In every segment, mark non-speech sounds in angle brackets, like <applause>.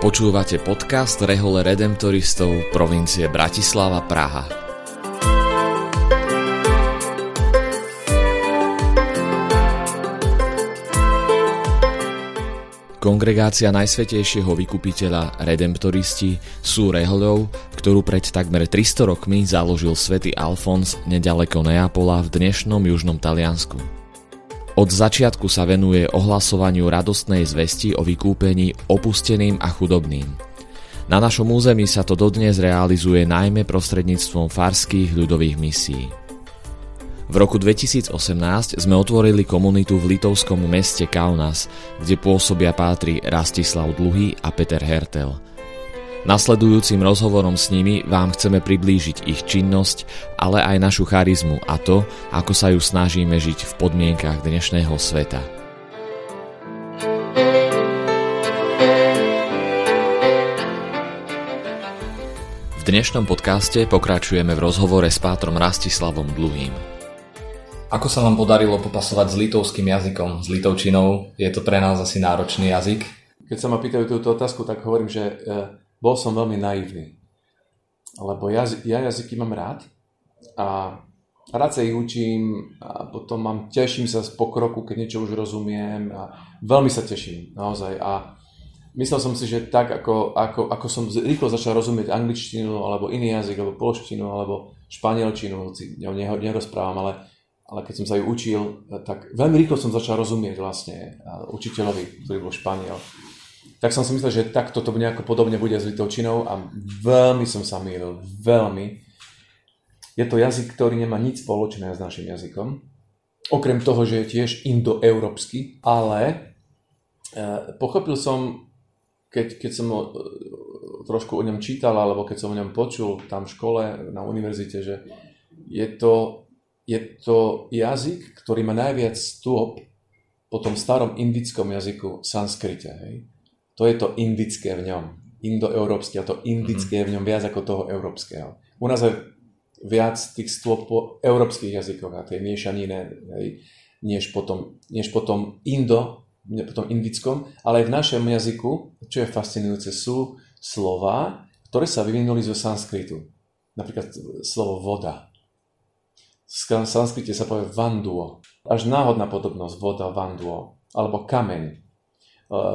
Počúvate podcast Rehole Redemptoristov provincie Bratislava Praha. Kongregácia Najsvetejšieho vykupiteľa Redemptoristi sú rehoľou, ktorú pred takmer 300 rokmi založil svätý Alfons nedaleko Neapola v dnešnom južnom Taliansku. Od začiatku sa venuje ohlasovaniu radostnej zvesti o vykúpení opusteným a chudobným. Na našom území sa to dodnes realizuje najmä prostredníctvom farských ľudových misií. V roku 2018 sme otvorili komunitu v litovskom meste Kaunas, kde pôsobia pátri Rastislav Dluhy a Peter Hertel – Nasledujúcim rozhovorom s nimi vám chceme priblížiť ich činnosť, ale aj našu charizmu a to, ako sa ju snažíme žiť v podmienkach dnešného sveta. V dnešnom podcaste pokračujeme v rozhovore s pátrom Rastislavom Dluhým. Ako sa vám podarilo popasovať s litovským jazykom, s litovčinou? Je to pre nás asi náročný jazyk? Keď sa ma pýtajú túto otázku, tak hovorím, že eh, bol som veľmi naivný. Lebo ja, ja jazyky mám rád a rád sa ich učím a potom mám, teším sa z pokroku, keď niečo už rozumiem a veľmi sa teším, naozaj. A myslel som si, že tak, ako, ako, ako som rýchlo začal rozumieť angličtinu, alebo iný jazyk, alebo polštinu, alebo španielčinu, hoci o neho nerozprávam, ale, ale keď som sa ju učil, tak veľmi rýchlo som začal rozumieť vlastne učiteľovi, ktorý bol Španiel tak som si myslel, že takto to nejako podobne bude s litovčinou a veľmi som sa mýlil, veľmi. Je to jazyk, ktorý nemá nič spoločné s našim jazykom, okrem toho, že je tiež indoeurópsky, ale e, pochopil som, keď, keď som o, trošku o ňom čítal, alebo keď som o ňom počul tam v škole, na univerzite, že je to, je to jazyk, ktorý má najviac stôp po tom starom indickom jazyku sanskrite. Hej? To je to indické v ňom. Indoeurópsky a to indické je v ňom viac ako toho európskeho. U nás je viac tých stôp po európskych jazykoch a tej miešanine, hej, než potom, než potom indo, potom indickom, ale aj v našom jazyku, čo je fascinujúce, sú slova, ktoré sa vyvinuli zo sanskritu. Napríklad slovo voda. V sanskrite sa povie vanduo. Až náhodná podobnosť voda, vanduo. Alebo kameň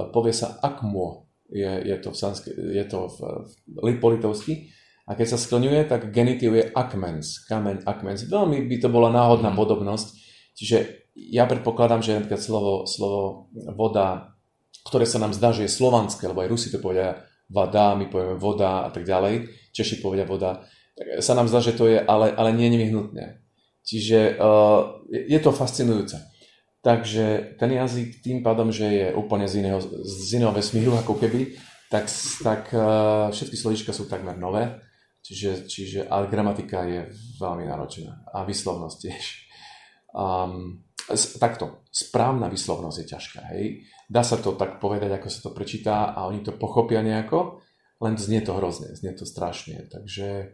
povie sa akmo, je, je to, v, sansk- je to v, v politovsky. A keď sa skloňuje, tak genitív je akmens, kameň akmens. Veľmi by to bola náhodná mm. podobnosť. Čiže ja predpokladám, že napríklad slovo, slovo voda, ktoré sa nám zdá, že je slovanské, lebo aj Rusi to povedia vada, my povieme voda a tak ďalej, Češi povedia voda, tak sa nám zdá, že to je, ale, ale nie nevyhnutné. Čiže uh, je to fascinujúce. Takže ten jazyk tým pádom, že je úplne z iného, z iného vesmíru ako keby, tak, tak uh, všetky slovíčka sú takmer nové, čiže, čiže ale gramatika je veľmi náročná. A vyslovnosť tiež. Um, takto, správna vyslovnosť je ťažká, hej. Dá sa to tak povedať, ako sa to prečíta a oni to pochopia nejako, len znie to hrozne, znie to strašne, takže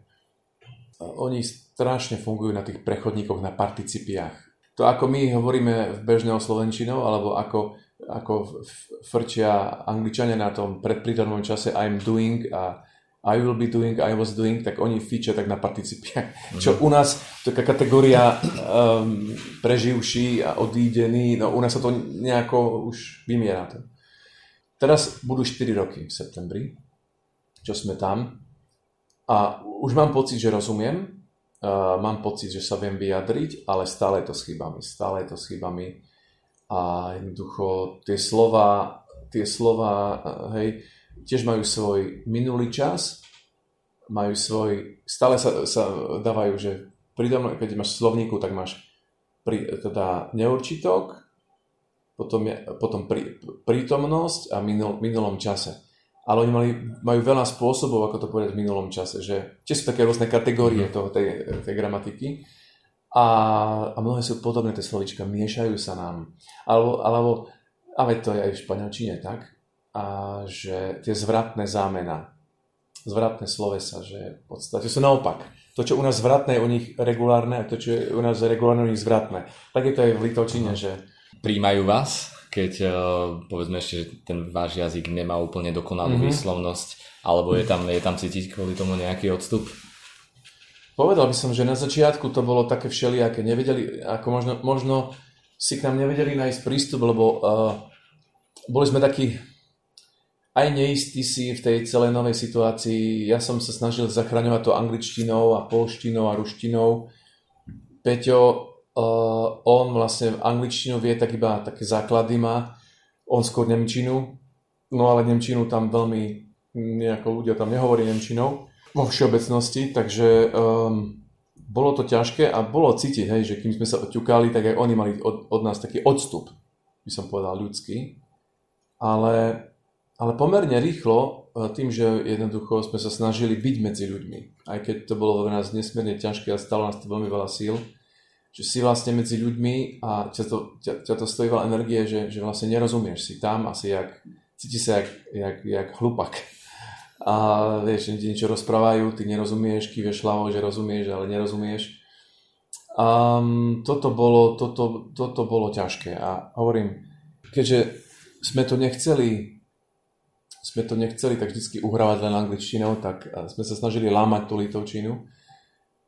uh, oni strašne fungujú na tých prechodníkoch, na participiách to ako my hovoríme v bežného slovenčinou, alebo ako, ako frčia angličania na tom predprítomnom čase I'm doing a I will be doing, I was doing, tak oni fičia tak na participiach. <laughs> Mm-hmm. Čo u nás, taká kategória um, preživší a odídený, no u nás sa to nejako už vymiera. To. Teraz budú 4 roky v septembri, čo sme tam a už mám pocit, že rozumiem, Uh, mám pocit, že sa viem vyjadriť, ale stále je to s chybami. Stále je to s chybami. A jednoducho tie slova, tie slova, uh, hej, tiež majú svoj minulý čas, majú svoj, stále sa, sa dávajú, že pridom, keď máš slovníku, tak máš pri, teda neurčitok, potom, je, potom prí, prítomnosť a minul, minulom čase ale oni mali, majú veľa spôsobov, ako to povedať v minulom čase, že tie sú také rôzne kategórie mhm. toho, tej, tej gramatiky a, a mnohé sú podobné tie slovička, miešajú sa nám. Alebo, alebo ale to je aj v španielčine tak, a že tie zvratné zámena, zvratné slovesa, že v podstate sú naopak. To, čo u nás zvratné je u nich regulárne a to, čo je u nás regulárne, u nich zvratné. Tak je to aj v litovčine, že... Príjmajú vás? Keď uh, povedzme ešte, že ten váš jazyk nemá úplne dokonalú mm-hmm. výslovnosť, alebo je tam, je tam cítiť kvôli tomu nejaký odstup? Povedal by som, že na začiatku to bolo také všelijaké. Nevedeli, ako možno, možno si k nám nevedeli nájsť prístup, lebo uh, boli sme takí aj neistí si v tej celej novej situácii. Ja som sa snažil zachraňovať to angličtinou a polštinou a ruštinou. Peťo, uh, on vlastne angličtinu vie tak iba také základy má, on skôr nemčinu, no ale nemčinu tam veľmi nejako ľudia tam nehovorí nemčinou vo všeobecnosti, takže um, bolo to ťažké a bolo cítiť, hej, že kým sme sa oťukali, tak aj oni mali od, od nás taký odstup, by som povedal ľudský. Ale, ale pomerne rýchlo, e, tým, že jednoducho sme sa snažili byť medzi ľuďmi, aj keď to bolo pre nás nesmierne ťažké a stalo nás to veľmi veľa síl, že si vlastne medzi ľuďmi a ťa to, ťa, ťa to stojí veľa energie, že, že vlastne nerozumieš si tam asi jak, cíti sa jak, jak, jak hlupak a vieš, niečo rozprávajú, ty nerozumieš, kýveš hlavou, že rozumieš, ale nerozumieš. A toto bolo, toto, toto bolo ťažké. A hovorím, keďže sme to nechceli sme to nechceli tak vždy uhrávať len angličtinou, tak sme sa snažili lámať tú litovčinu,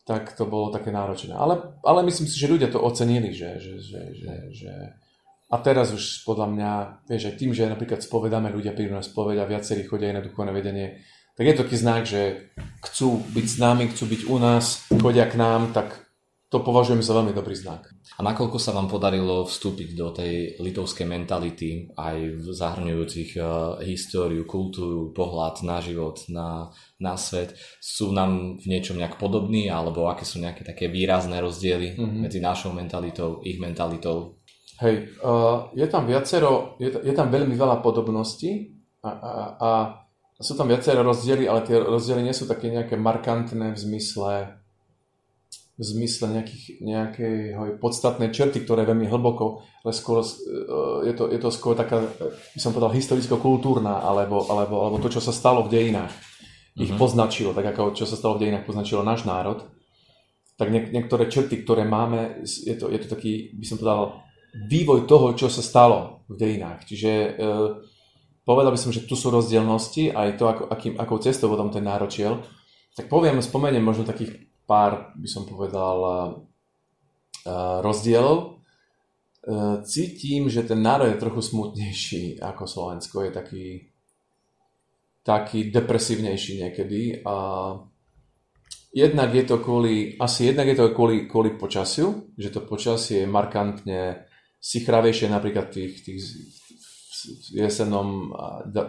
tak to bolo také náročné. Ale, ale myslím si, že ľudia to ocenili, že, že, že, že, že a teraz už podľa mňa, vieš, aj tým, že napríklad spovedáme, ľudia prídu na spoved a viacerí chodia aj na duchovné vedenie, tak je to taký znak, že chcú byť s nami, chcú byť u nás, chodia k nám, tak to považujem za veľmi dobrý znak. A nakoľko sa vám podarilo vstúpiť do tej litovskej mentality, aj v zahrňujúcich uh, históriu, kultúru, pohľad na život, na, na svet, sú nám v niečom nejak podobní, alebo aké sú nejaké také výrazné rozdiely mm-hmm. medzi našou mentalitou, ich mentalitou? Hej, uh, je tam viacero, je, je tam veľmi veľa podobností a, a, a sú tam viacero rozdiely, ale tie rozdiely nie sú také nejaké markantné v zmysle v zmysle nejakých, nejakej podstatnej črty, ktoré je veľmi hlboko, ale skôr uh, je to, je to skôr taká, by som povedal, historicko-kultúrna, alebo, alebo, alebo to, čo sa stalo v dejinách. Ich mm-hmm. poznačilo, tak ako čo sa stalo v dejinách poznačilo náš národ. Tak niek- niektoré črty, ktoré máme, je to, je to taký, by som povedal, vývoj toho, čo sa stalo v dejinách. Čiže e, povedal by som, že tu sú rozdielnosti aj to, ako, akým, akou cestou potom ten náročiel. Tak poviem, spomeniem možno takých pár, by som povedal, e, rozdielov. E, cítim, že ten národ je trochu smutnejší ako Slovensko. Je taký, taký depresívnejší niekedy. A jednak je to kvôli, asi jednak je to kvôli, kvôli počasiu, že to počasie je markantne sichravejšie napríklad tých, tých v jesennom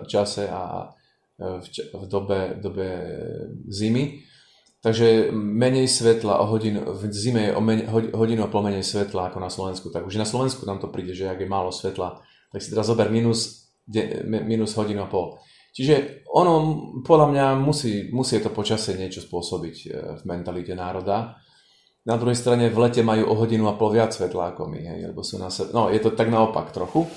čase a v, v dobe, dobe zimy. Takže menej svetla o hodinu, v zime je o men, hodinu a pol menej svetla ako na Slovensku. Tak už na Slovensku nám to príde, že ak je málo svetla, tak si teraz zober minus, minus hodinu a pol. Čiže ono podľa mňa musí, musí to počasie niečo spôsobiť e, v mentalite národa. Na druhej strane v lete majú o hodinu a pol viac svetla ako my, hej, lebo sú na se... No, je to tak naopak trochu.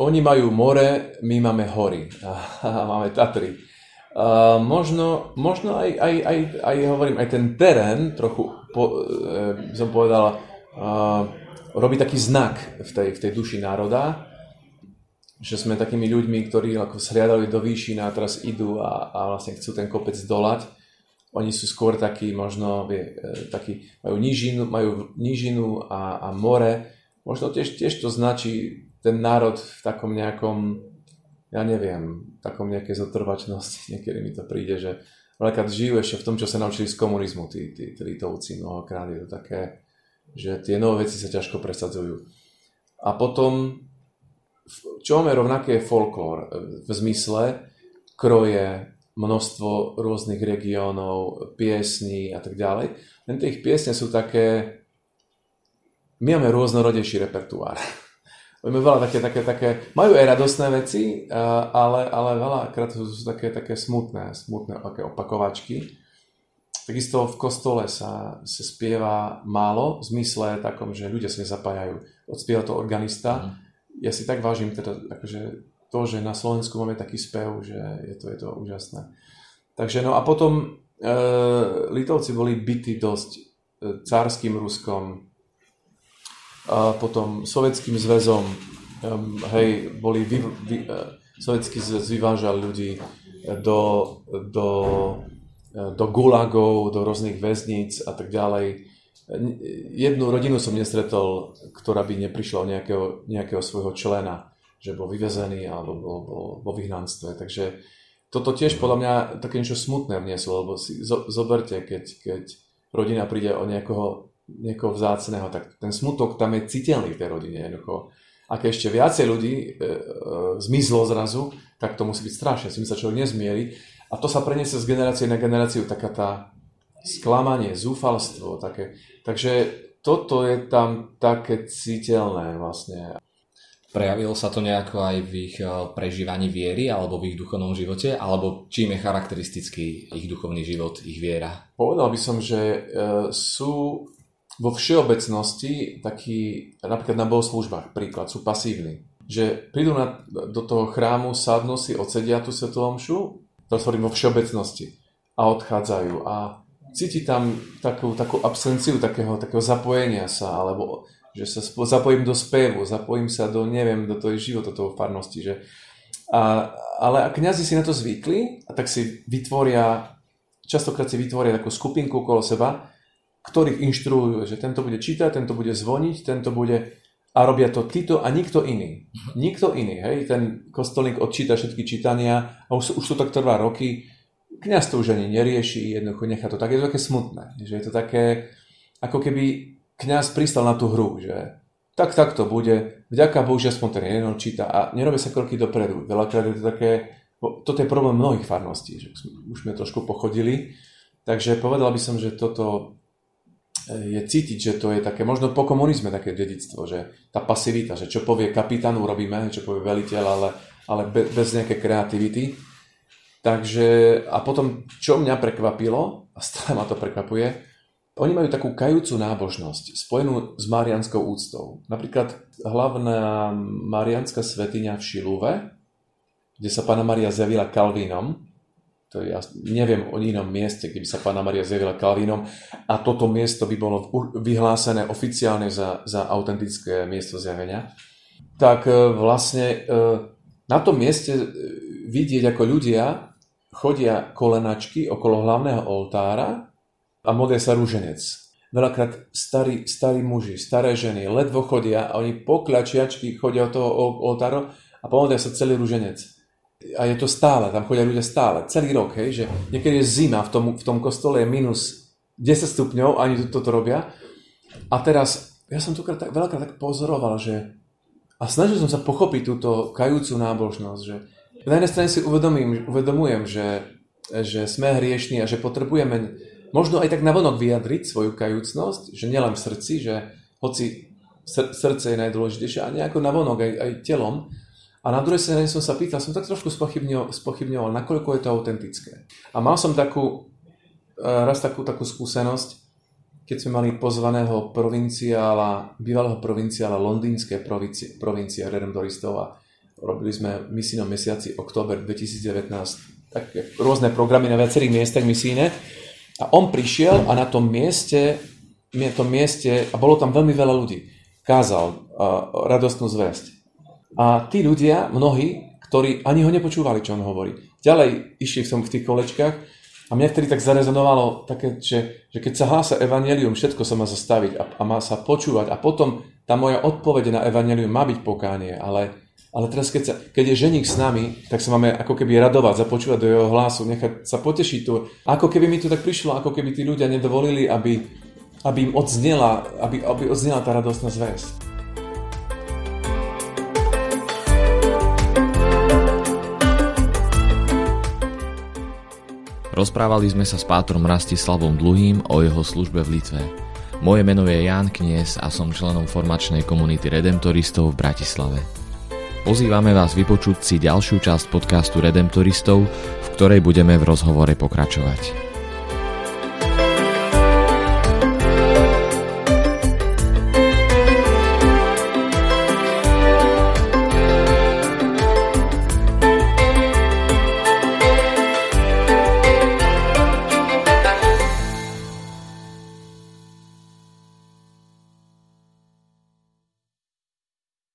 Oni majú more, my máme hory a <laughs> máme Tatry. A možno, možno aj, aj, aj, aj, hovorím, aj ten terén trochu, po, e, som povedal, a, robí taký znak v tej, v tej duši národa, že sme takými ľuďmi, ktorí ako sliadali do výšin a teraz idú a, a vlastne chcú ten kopec dolať oni sú skôr takí možno, vie, takí, majú nížinu, majú nížinu a, a more. Možno tiež, tiež to značí ten národ v takom nejakom, ja neviem, takom nejakej zotrvačnosti. <laughs> Niekedy mi to príde, že veľakrát žijú ešte v tom, čo sa naučili z komunizmu, tí, tí, tí Litovci mnohokrát. Je to také, že tie nové veci sa ťažko presadzujú. A potom, čo máme rovnaké je folklór v zmysle kroje, množstvo rôznych regiónov, piesní a tak ďalej. Len tie ich piesne sú také... My máme rôznorodejší repertoár. <laughs> Máme veľa také, také, také... Majú aj radostné veci, ale, ale veľakrát sú, sú také, také smutné, smutné také opakovačky. Takisto v kostole sa, sa spieva málo, v zmysle takom, že ľudia sa nezapájajú. Odspieva to organista. Mm. Ja si tak vážim teda, akože to, že na Slovensku máme taký spev, že je to, je to úžasné. Takže no a potom e, Litovci boli bytí dosť e, cárským Ruskom, a potom Sovietským zväzom, um, hej, boli vy, vy, uh, sovietský zväz vyvážal ľudí do, do, do gulagov, do rôznych väzníc a tak ďalej. Jednu rodinu som nestretol, ktorá by neprišla o nejakého, nejakého svojho člena, že bol vyvezený alebo bol, bol vo vyhnanstve. Takže toto tiež podľa mňa také niečo smutné vnieslo, lebo si zo, zoberte, keď, keď rodina príde o nejakého, niekoho vzácného, tak ten smutok tam je citeľný v tej rodine. Jednoducho ak ešte viacej ľudí e, e, zmizlo zrazu, tak to musí byť strašné, s tým sa človek nezmierí. A to sa preniesie z generácie na generáciu, taká tá sklamanie, zúfalstvo. Také. Takže toto je tam také citeľné vlastne. Prejavilo sa to nejako aj v ich e, prežívaní viery alebo v ich duchovnom živote? Alebo čím je charakteristický ich duchovný život, ich viera? Povedal by som, že e, sú vo všeobecnosti takí, napríklad na bohoslužbách, príklad, sú pasívni. Že prídu na, do toho chrámu, sadnú si, odsedia tú svetú omšu, to hovorím vo všeobecnosti, a odchádzajú. A cíti tam takú, takú absenciu takého, takého zapojenia sa, alebo že sa zapojím do spevu, zapojím sa do, neviem, do toho života, toho farnosti. Že... A, ale a kniazy si na to zvykli a tak si vytvoria, častokrát si vytvoria takú skupinku okolo seba, ktorých inštruujú, že tento bude čítať, tento bude zvoniť, tento bude... A robia to títo a nikto iný. Mhm. Nikto iný, hej. Ten kostolník odčíta všetky čítania a už, už to tak trvá roky. Kňaz to už ani nerieši, jednoducho nechá to tak. Je to také smutné, že je to také, ako keby kňaz pristal na tú hru, že tak, tak to bude. Vďaka Bohu, že aspoň ten jeden číta a nerobia sa kroky dopredu. Veľakrát je to také, toto je problém mnohých farností, že už sme trošku pochodili. Takže povedal by som, že toto je cítiť, že to je také, možno po komunizme také dedictvo, že tá pasivita, že čo povie kapitán, urobíme, čo povie veliteľ, ale, ale bez nejakej kreativity. Takže, a potom, čo mňa prekvapilo, a stále ma to prekvapuje, oni majú takú kajúcu nábožnosť, spojenú s marianskou úctou. Napríklad hlavná marianská svetiňa v Šilúve, kde sa Pána Maria zjavila Kalvínom, to ja neviem o inom mieste, kde by sa Pána Maria zjavila Kalvínom a toto miesto by bolo vyhlásené oficiálne za, za autentické miesto zjavenia. Tak e, vlastne e, na tom mieste e, vidieť, ako ľudia chodia kolenačky okolo hlavného oltára a modlia sa rúženec. Veľakrát starí, starí muži, staré ženy ledvo chodia a oni pokľačiačky chodia od toho oltáru a pomodlia sa celý rúženec a je to stále, tam chodia ľudia stále, celý rok, hej, že niekedy je zima v tom, v tom kostole, je minus 10 stupňov, ani to, robia. A teraz, ja som to tak, veľakrát tak pozoroval, že a snažil som sa pochopiť túto kajúcu nábožnosť, že na jednej strane si uvedomím, uvedomujem, že, že sme hriešní a že potrebujeme možno aj tak navonok vyjadriť svoju kajúcnosť, že nielen v srdci, že hoci srdce je najdôležitejšie, a nejako navonok aj, aj telom, a na druhej strane som sa pýtal, som tak trošku spochybňoval, nakoľko je to autentické. A mal som takú, e, raz takú, takú skúsenosť, keď sme mali pozvaného provinciála, bývalého provinciála londýnskej provincie, provincie redemptoristov a robili sme misijnom mesiaci október 2019 tak, rôzne programy na viacerých miestach misíne a on prišiel a na tom mieste, na tom mieste a bolo tam veľmi veľa ľudí, kázal uh, radostnú zväzť. A tí ľudia, mnohí, ktorí ani ho nepočúvali, čo on hovorí. Ďalej išli v, tom, v tých kolečkách a mňa vtedy tak zarezonovalo také, že, že keď sa hlása evanelium, všetko sa má zastaviť a, a má sa počúvať a potom tá moja odpoveď na evanelium má byť pokánie, ale, ale teraz keď, sa, keď je ženík s nami, tak sa máme ako keby radovať, započúvať do jeho hlasu, nechať sa potešiť tu. Ako keby mi to tak prišlo, ako keby tí ľudia nedovolili, aby, aby im odznela, aby, aby odznela tá radostná zväzť. Rozprávali sme sa s pátrom Rastislavom Dluhým o jeho službe v Litve. Moje meno je Ján Knies a som členom formačnej komunity Redemptoristov v Bratislave. Pozývame vás vypočuť si ďalšiu časť podcastu Redemptoristov, v ktorej budeme v rozhovore pokračovať.